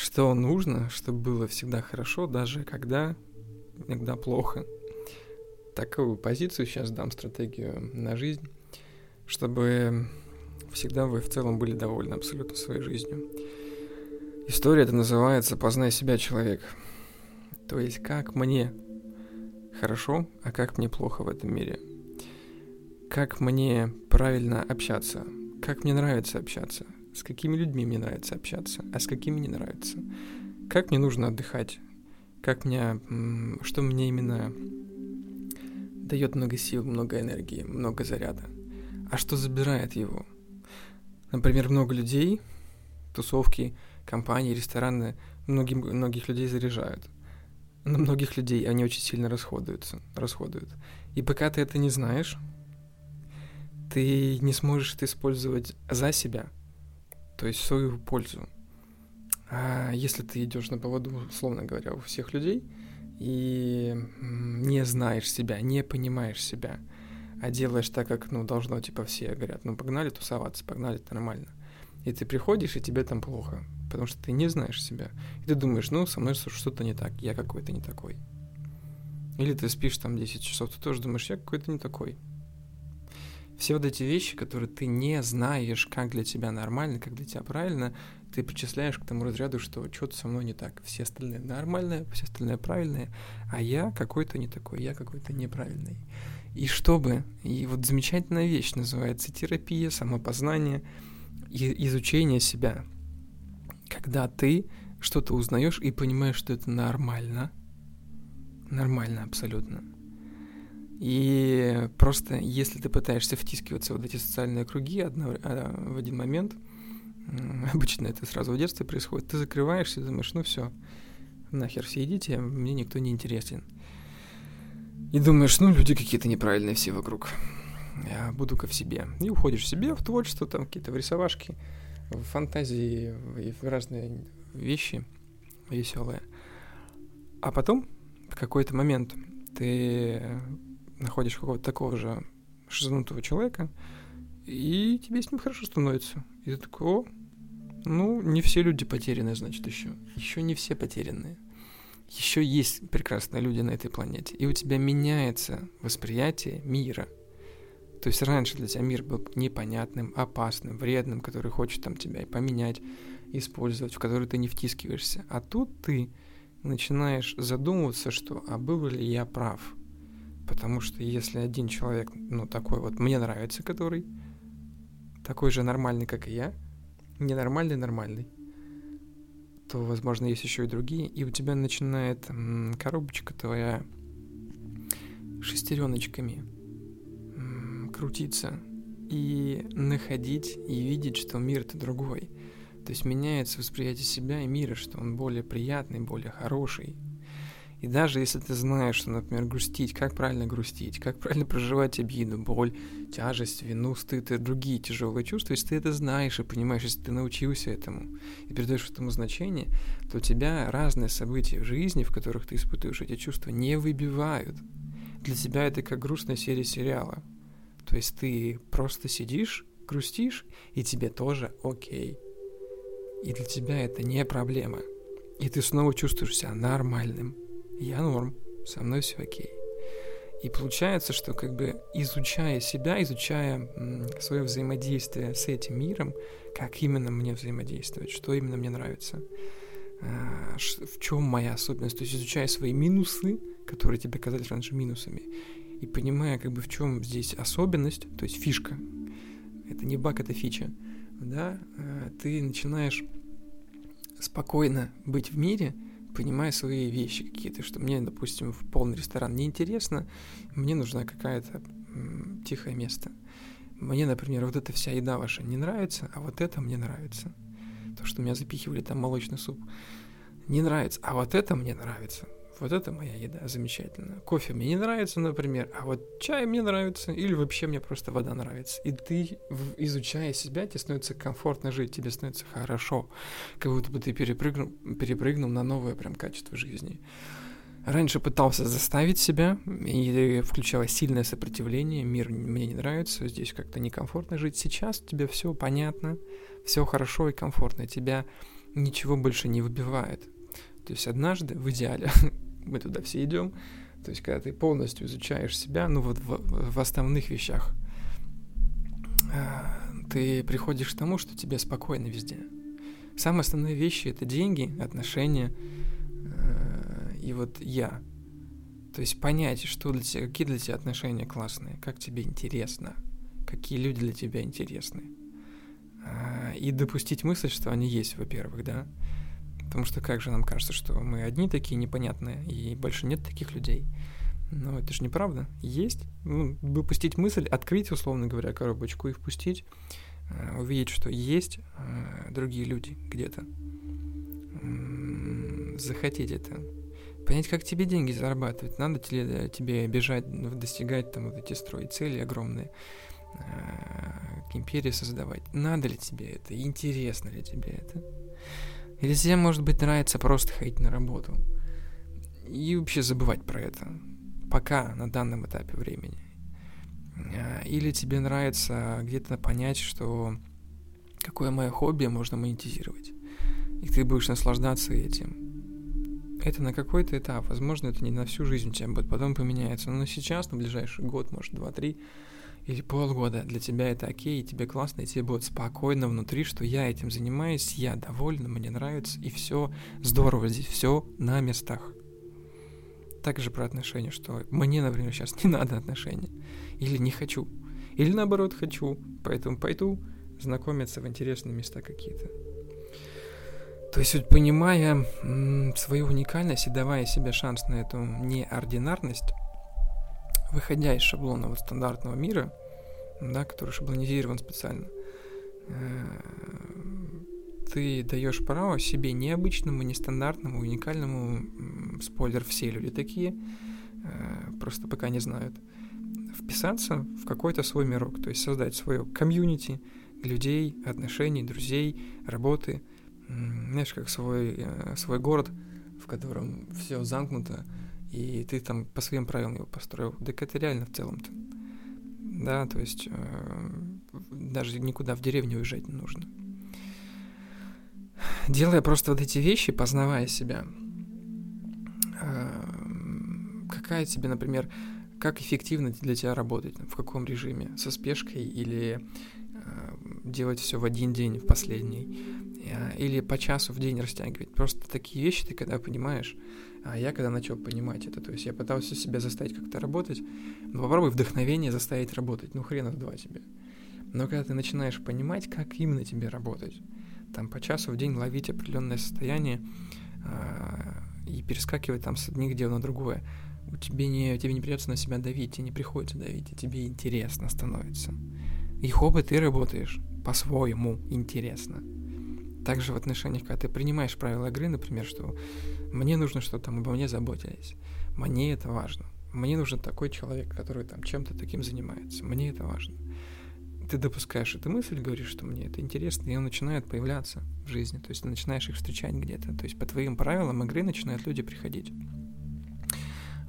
что нужно, чтобы было всегда хорошо, даже когда иногда плохо. Такую позицию сейчас дам, стратегию на жизнь, чтобы всегда вы в целом были довольны абсолютно своей жизнью. История это называется «Познай себя, человек». То есть, как мне хорошо, а как мне плохо в этом мире. Как мне правильно общаться, как мне нравится общаться, с какими людьми мне нравится общаться, а с какими не нравится. Как мне нужно отдыхать, как мне, что мне именно дает много сил, много энергии, много заряда, а что забирает его. Например, много людей, тусовки, компании, рестораны многим, многих людей заряжают. Но многих людей они очень сильно расходуются, расходуют. И пока ты это не знаешь, ты не сможешь это использовать за себя, то есть в свою пользу. А если ты идешь на поводу, условно говоря, у всех людей и не знаешь себя, не понимаешь себя, а делаешь так, как, ну, должно, типа, все говорят, ну, погнали тусоваться, погнали, это нормально. И ты приходишь, и тебе там плохо, потому что ты не знаешь себя. И ты думаешь, ну, со мной что-то не так, я какой-то не такой. Или ты спишь там 10 часов, ты тоже думаешь, я какой-то не такой. Все вот эти вещи, которые ты не знаешь, как для тебя нормально, как для тебя правильно, ты причисляешь к тому разряду, что что-то со мной не так. Все остальные нормальные, все остальные правильные, а я какой-то не такой, я какой-то неправильный. И чтобы, и вот замечательная вещь называется терапия, самопознание, и изучение себя. Когда ты что-то узнаешь и понимаешь, что это нормально, нормально абсолютно – и просто если ты пытаешься втискиваться в эти социальные круги одно, а, в один момент, обычно это сразу в детстве происходит, ты закрываешься и думаешь, ну все, нахер все идите, мне никто не интересен. И думаешь, ну люди какие-то неправильные все вокруг. Буду-ка в себе. И уходишь в себе, в творчество, там какие-то в рисовашки, в фантазии, в разные вещи веселые. А потом, в какой-то момент, ты находишь какого-то такого же шизанутого человека, и тебе с ним хорошо становится. И ты такой, о, ну, не все люди потеряны, значит, еще. Еще не все потерянные. Еще есть прекрасные люди на этой планете. И у тебя меняется восприятие мира. То есть раньше для тебя мир был непонятным, опасным, вредным, который хочет там тебя и поменять, использовать, в который ты не втискиваешься. А тут ты начинаешь задумываться, что а был ли я прав – Потому что если один человек, ну, такой вот, мне нравится, который такой же нормальный, как и я, ненормальный, нормальный, то, возможно, есть еще и другие, и у тебя начинает коробочка твоя шестереночками крутиться и находить и видеть, что мир-то другой. То есть меняется восприятие себя и мира, что он более приятный, более хороший, и даже если ты знаешь, что, например, грустить, как правильно грустить, как правильно проживать обиду, боль, тяжесть, вину, стыд и другие тяжелые чувства, если ты это знаешь и понимаешь, если ты научился этому и передаешь этому значение, то у тебя разные события в жизни, в которых ты испытываешь эти чувства, не выбивают. Для тебя это как грустная серия сериала. То есть ты просто сидишь, грустишь, и тебе тоже окей. И для тебя это не проблема. И ты снова чувствуешь себя нормальным я норм, со мной все окей. И получается, что как бы изучая себя, изучая свое взаимодействие с этим миром, как именно мне взаимодействовать, что именно мне нравится, а, в чем моя особенность, то есть изучая свои минусы, которые тебе казались раньше минусами, и понимая, как бы в чем здесь особенность, то есть фишка, это не баг, это фича, да, а, ты начинаешь спокойно быть в мире, понимаю свои вещи какие-то, что мне, допустим, в полный ресторан неинтересно, мне нужна какая-то тихое место. Мне, например, вот эта вся еда ваша не нравится, а вот это мне нравится. То, что меня запихивали там молочный суп, не нравится, а вот это мне нравится. Вот это моя еда замечательная. Кофе мне не нравится, например, а вот чай мне нравится, или вообще мне просто вода нравится. И ты, изучая себя, тебе становится комфортно жить, тебе становится хорошо, как будто бы ты перепрыгнул, перепрыгнул на новое прям качество жизни. Раньше пытался заставить себя, и включалось сильное сопротивление, мир мне не нравится, здесь как-то некомфортно жить. Сейчас тебе все понятно, все хорошо и комфортно, тебя ничего больше не выбивает. То есть однажды, в идеале, мы туда все идем, то есть когда ты полностью изучаешь себя, ну вот в, в основных вещах, а, ты приходишь к тому, что тебе спокойно везде. Самые основные вещи — это деньги, отношения э, и вот я. То есть понять, что для тебя, какие для тебя отношения классные, как тебе интересно, какие люди для тебя интересны. Э, и допустить мысль, что они есть, во-первых, да. Потому что как же нам кажется, что мы одни такие непонятные, и больше нет таких людей. Но это же неправда. Есть. Ну, выпустить мысль, открыть, условно говоря, коробочку и впустить, э, увидеть, что есть э, другие люди где-то. Захотеть это. Понять, как тебе деньги зарабатывать. Надо тебе, тебе бежать, достигать там вот эти строить цели огромные, э, империи создавать. Надо ли тебе это? Интересно ли тебе это? Или тебе, может быть, нравится просто ходить на работу и вообще забывать про это, пока на данном этапе времени. А, или тебе нравится где-то понять, что какое мое хобби можно монетизировать, и ты будешь наслаждаться этим. Это на какой-то этап, возможно, это не на всю жизнь у тебя будет, потом поменяется, но сейчас, на ближайший год, может, два-три, или полгода для тебя это окей, и тебе классно, и тебе будет спокойно внутри, что я этим занимаюсь, я довольна, мне нравится, и все здорово здесь, все на местах. Также про отношения, что мне, например, сейчас не надо отношений, или не хочу, или наоборот хочу, поэтому пойду знакомиться в интересные места какие-то. То есть, вот, понимая свою уникальность и давая себе шанс на эту неординарность, выходя из шаблонного стандартного мира, да, который шаблонизирован специально, э, ты даешь право себе необычному, нестандартному, уникальному, спойлер, все люди такие, э, просто пока не знают, вписаться в какой-то свой мирок, то есть создать свое комьюнити людей, отношений, друзей, работы, знаешь, как свой, э, свой город, в котором все замкнуто, и ты там по своим правилам его построил. Так это реально в целом-то. Да, то есть э, даже никуда в деревню уезжать не нужно. Делая просто вот эти вещи, познавая себя, э, какая тебе, например, как эффективно для тебя работать, в каком режиме, со спешкой или делать все в один день, в последний, э, или по часу в день растягивать. Просто такие вещи ты когда понимаешь, а я когда начал понимать это, то есть я пытался себя заставить как-то работать, ну попробуй вдохновение заставить работать, ну хрена два тебе. Но когда ты начинаешь понимать, как именно тебе работать, там по часу в день ловить определенное состояние э, и перескакивать там с одних дел на другое, у тебе не, тебе не придется на себя давить, тебе не приходится давить, и тебе интересно становится. И хобби ты работаешь по-своему интересно. Также в отношениях, когда ты принимаешь правила игры, например, что мне нужно, чтобы там обо мне заботились. Мне это важно. Мне нужен такой человек, который там чем-то таким занимается. Мне это важно. Ты допускаешь эту мысль, говоришь, что мне это интересно, и он начинает появляться в жизни. То есть ты начинаешь их встречать где-то. То есть по твоим правилам игры начинают люди приходить.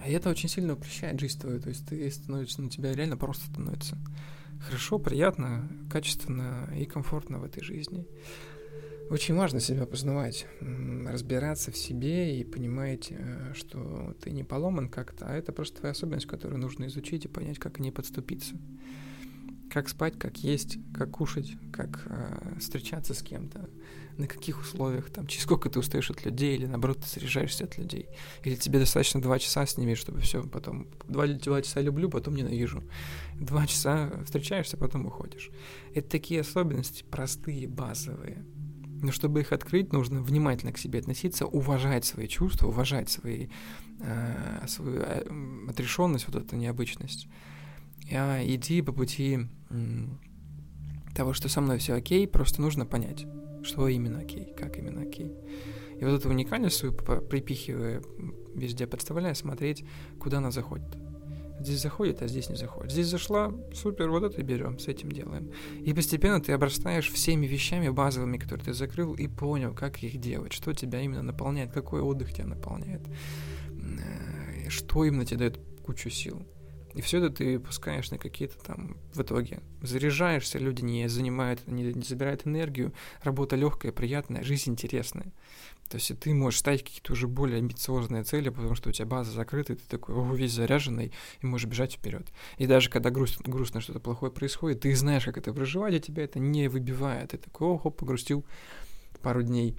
А это очень сильно упрощает жизнь твою. То есть ты становишься, ну, тебя реально просто становится хорошо, приятно, качественно и комфортно в этой жизни. Очень важно себя познавать, разбираться в себе и понимать, э, что ты не поломан как-то, а это просто твоя особенность, которую нужно изучить и понять, как к ней подступиться. Как спать, как есть, как кушать, как э, встречаться с кем-то, на каких условиях, там, через сколько ты устаешь от людей, или наоборот, ты заряжаешься от людей. Или тебе достаточно два часа с ними, чтобы все потом... Два, два часа люблю, потом ненавижу. Два часа встречаешься, потом уходишь. Это такие особенности простые, базовые, но чтобы их открыть, нужно внимательно к себе относиться, уважать свои чувства, уважать свои, э, свою э, отрешенность, вот эту необычность. А идти по пути того, что со мной все окей, просто нужно понять, что именно окей, как именно окей. И вот эту уникальность свою припихивая везде, представляя, смотреть, куда она заходит. Здесь заходит, а здесь не заходит. Здесь зашла, супер, вот это берем, с этим делаем. И постепенно ты обрастаешь всеми вещами базовыми, которые ты закрыл, и понял, как их делать, что тебя именно наполняет, какой отдых тебя наполняет, э, что именно тебе дает кучу сил. И все это ты пускаешь на какие-то там в итоге. Заряжаешься, люди не занимают, не, не забирают энергию, работа легкая, приятная, жизнь интересная. То есть ты можешь ставить какие-то уже более амбициозные цели, потому что у тебя база закрыта, и ты такой о, весь заряженный, и можешь бежать вперед. И даже когда грустно, грустно что-то плохое происходит, ты знаешь, как это проживать, и тебя это не выбивает. Ты такой, о, хоп, погрустил пару дней,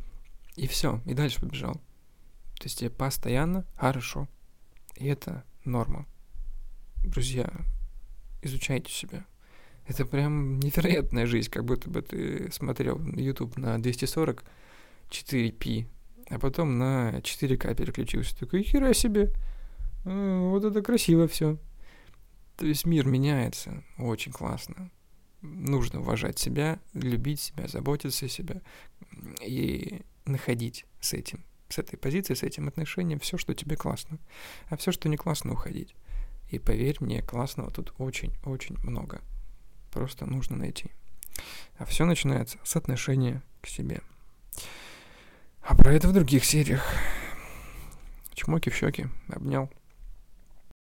и все, и дальше побежал. То есть тебе постоянно хорошо. И это норма. Друзья, изучайте себя. Это прям невероятная жизнь, как будто бы ты смотрел YouTube на 240 4p, а потом на 4К переключился. Такой, хера себе, а, вот это красиво все. То есть мир меняется, очень классно. Нужно уважать себя, любить себя, заботиться о себе и находить с этим, с этой позиции, с этим отношением все, что тебе классно. А все, что не классно, уходить. И поверь мне, классного тут очень-очень много. Просто нужно найти. А все начинается с отношения к себе. А про это в других сериях. Чмоки в щеки. Обнял.